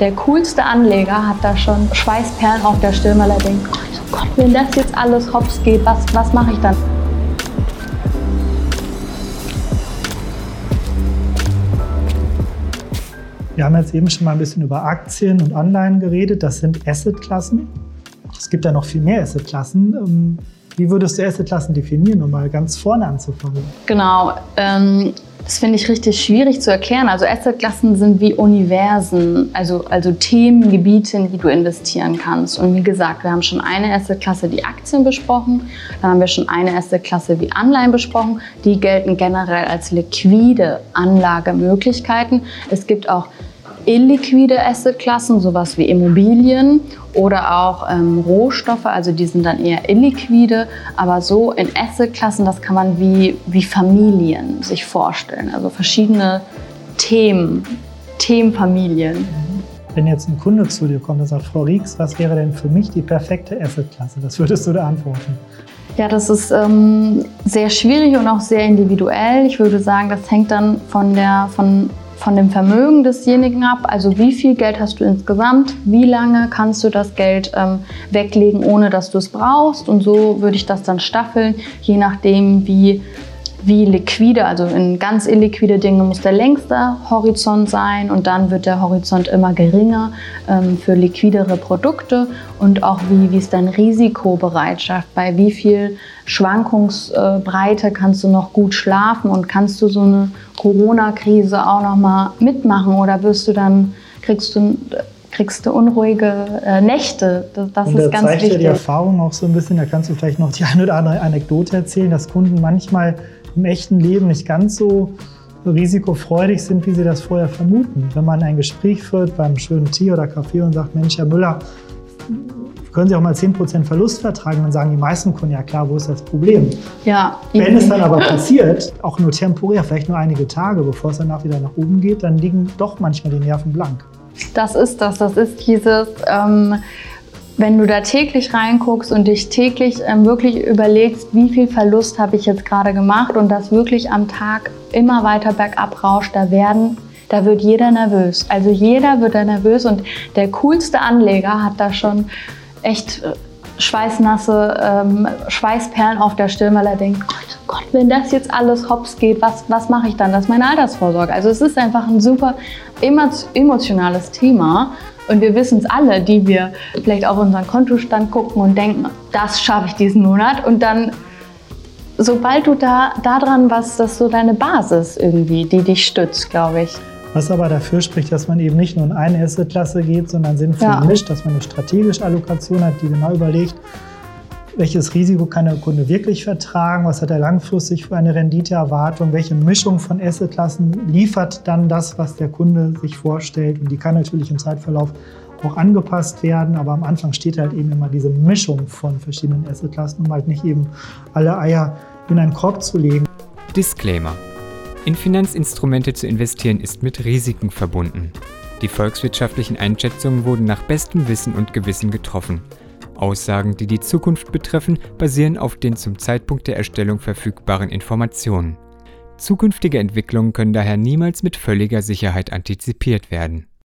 der coolste Anleger hat da schon Schweißperlen auf der Stirn, weil er denkt, oh Gott, wenn das jetzt alles hops geht, was, was mache ich dann? Wir haben jetzt eben schon mal ein bisschen über Aktien und Anleihen geredet. Das sind Assetklassen. Es gibt ja noch viel mehr Assetklassen. Ähm, wie würdest du Assetklassen definieren, um mal ganz vorne anzufangen? Genau. Ähm, das finde ich richtig schwierig zu erklären. Also Assetklassen sind wie Universen, also, also Themengebiete, in die du investieren kannst. Und wie gesagt, wir haben schon eine Assetklasse, die Aktien besprochen. Dann haben wir schon eine Assetklasse wie Anleihen besprochen. Die gelten generell als liquide Anlagemöglichkeiten. Es gibt auch illiquide Assetklassen, sowas wie Immobilien oder auch ähm, Rohstoffe, also die sind dann eher illiquide, aber so in Assetklassen, das kann man wie, wie Familien sich vorstellen, also verschiedene Themen, Themenfamilien. Wenn jetzt ein Kunde zu dir kommt und sagt, Frau Rieks, was wäre denn für mich die perfekte Assetklasse? Was würdest du da antworten? Ja, das ist ähm, sehr schwierig und auch sehr individuell. Ich würde sagen, das hängt dann von der, von von dem Vermögen desjenigen ab. Also wie viel Geld hast du insgesamt? Wie lange kannst du das Geld ähm, weglegen, ohne dass du es brauchst? Und so würde ich das dann staffeln, je nachdem, wie wie liquide, also in ganz illiquide Dinge muss der längste Horizont sein und dann wird der Horizont immer geringer ähm, für liquidere Produkte und auch wie, wie ist deine Risikobereitschaft, bei wie viel Schwankungsbreite kannst du noch gut schlafen und kannst du so eine Corona-Krise auch noch mal mitmachen oder wirst du dann, kriegst du kriegst du unruhige äh, Nächte. Das, das ist ganz zeigt wichtig. ja die Erfahrung auch so ein bisschen, da kannst du vielleicht noch die eine oder andere Anekdote erzählen, dass Kunden manchmal im echten Leben nicht ganz so risikofreudig sind, wie sie das vorher vermuten. Wenn man ein Gespräch führt beim schönen Tee oder Kaffee und sagt, Mensch, Herr Müller, können Sie auch mal 10% Verlust vertragen, dann sagen die meisten Kunden, ja klar, wo ist das Problem? Ja. Wenn es dann aber passiert, auch nur temporär, vielleicht nur einige Tage, bevor es danach wieder nach oben geht, dann liegen doch manchmal die Nerven blank. Das ist das, das ist dieses... Ähm wenn du da täglich reinguckst und dich täglich ähm, wirklich überlegst, wie viel Verlust habe ich jetzt gerade gemacht und das wirklich am Tag immer weiter bergab rauscht, da werden da wird jeder nervös. Also jeder wird da nervös und der coolste Anleger hat da schon echt äh, schweißnasse ähm, Schweißperlen auf der Stirn, weil er denkt, Gott, Gott, wenn das jetzt alles hops geht, was, was mache ich dann? Das ist meine Altersvorsorge. Also es ist einfach ein super emotionales Thema und wir wissen es alle, die wir vielleicht auf unseren Kontostand gucken und denken, das schaffe ich diesen Monat. Und dann, sobald du da daran was, das ist so deine Basis irgendwie, die dich stützt, glaube ich. Was aber dafür spricht, dass man eben nicht nur in eine Assetklasse geht, sondern sinnvoll ja. mischt, dass man eine strategische Allokation hat, die genau überlegt, welches Risiko kann der Kunde wirklich vertragen, was hat er langfristig für eine Renditeerwartung, welche Mischung von Assetklassen liefert dann das, was der Kunde sich vorstellt. Und die kann natürlich im Zeitverlauf auch angepasst werden, aber am Anfang steht halt eben immer diese Mischung von verschiedenen Assetklassen, um halt nicht eben alle Eier in einen Korb zu legen. Disclaimer. In Finanzinstrumente zu investieren ist mit Risiken verbunden. Die volkswirtschaftlichen Einschätzungen wurden nach bestem Wissen und Gewissen getroffen. Aussagen, die die Zukunft betreffen, basieren auf den zum Zeitpunkt der Erstellung verfügbaren Informationen. Zukünftige Entwicklungen können daher niemals mit völliger Sicherheit antizipiert werden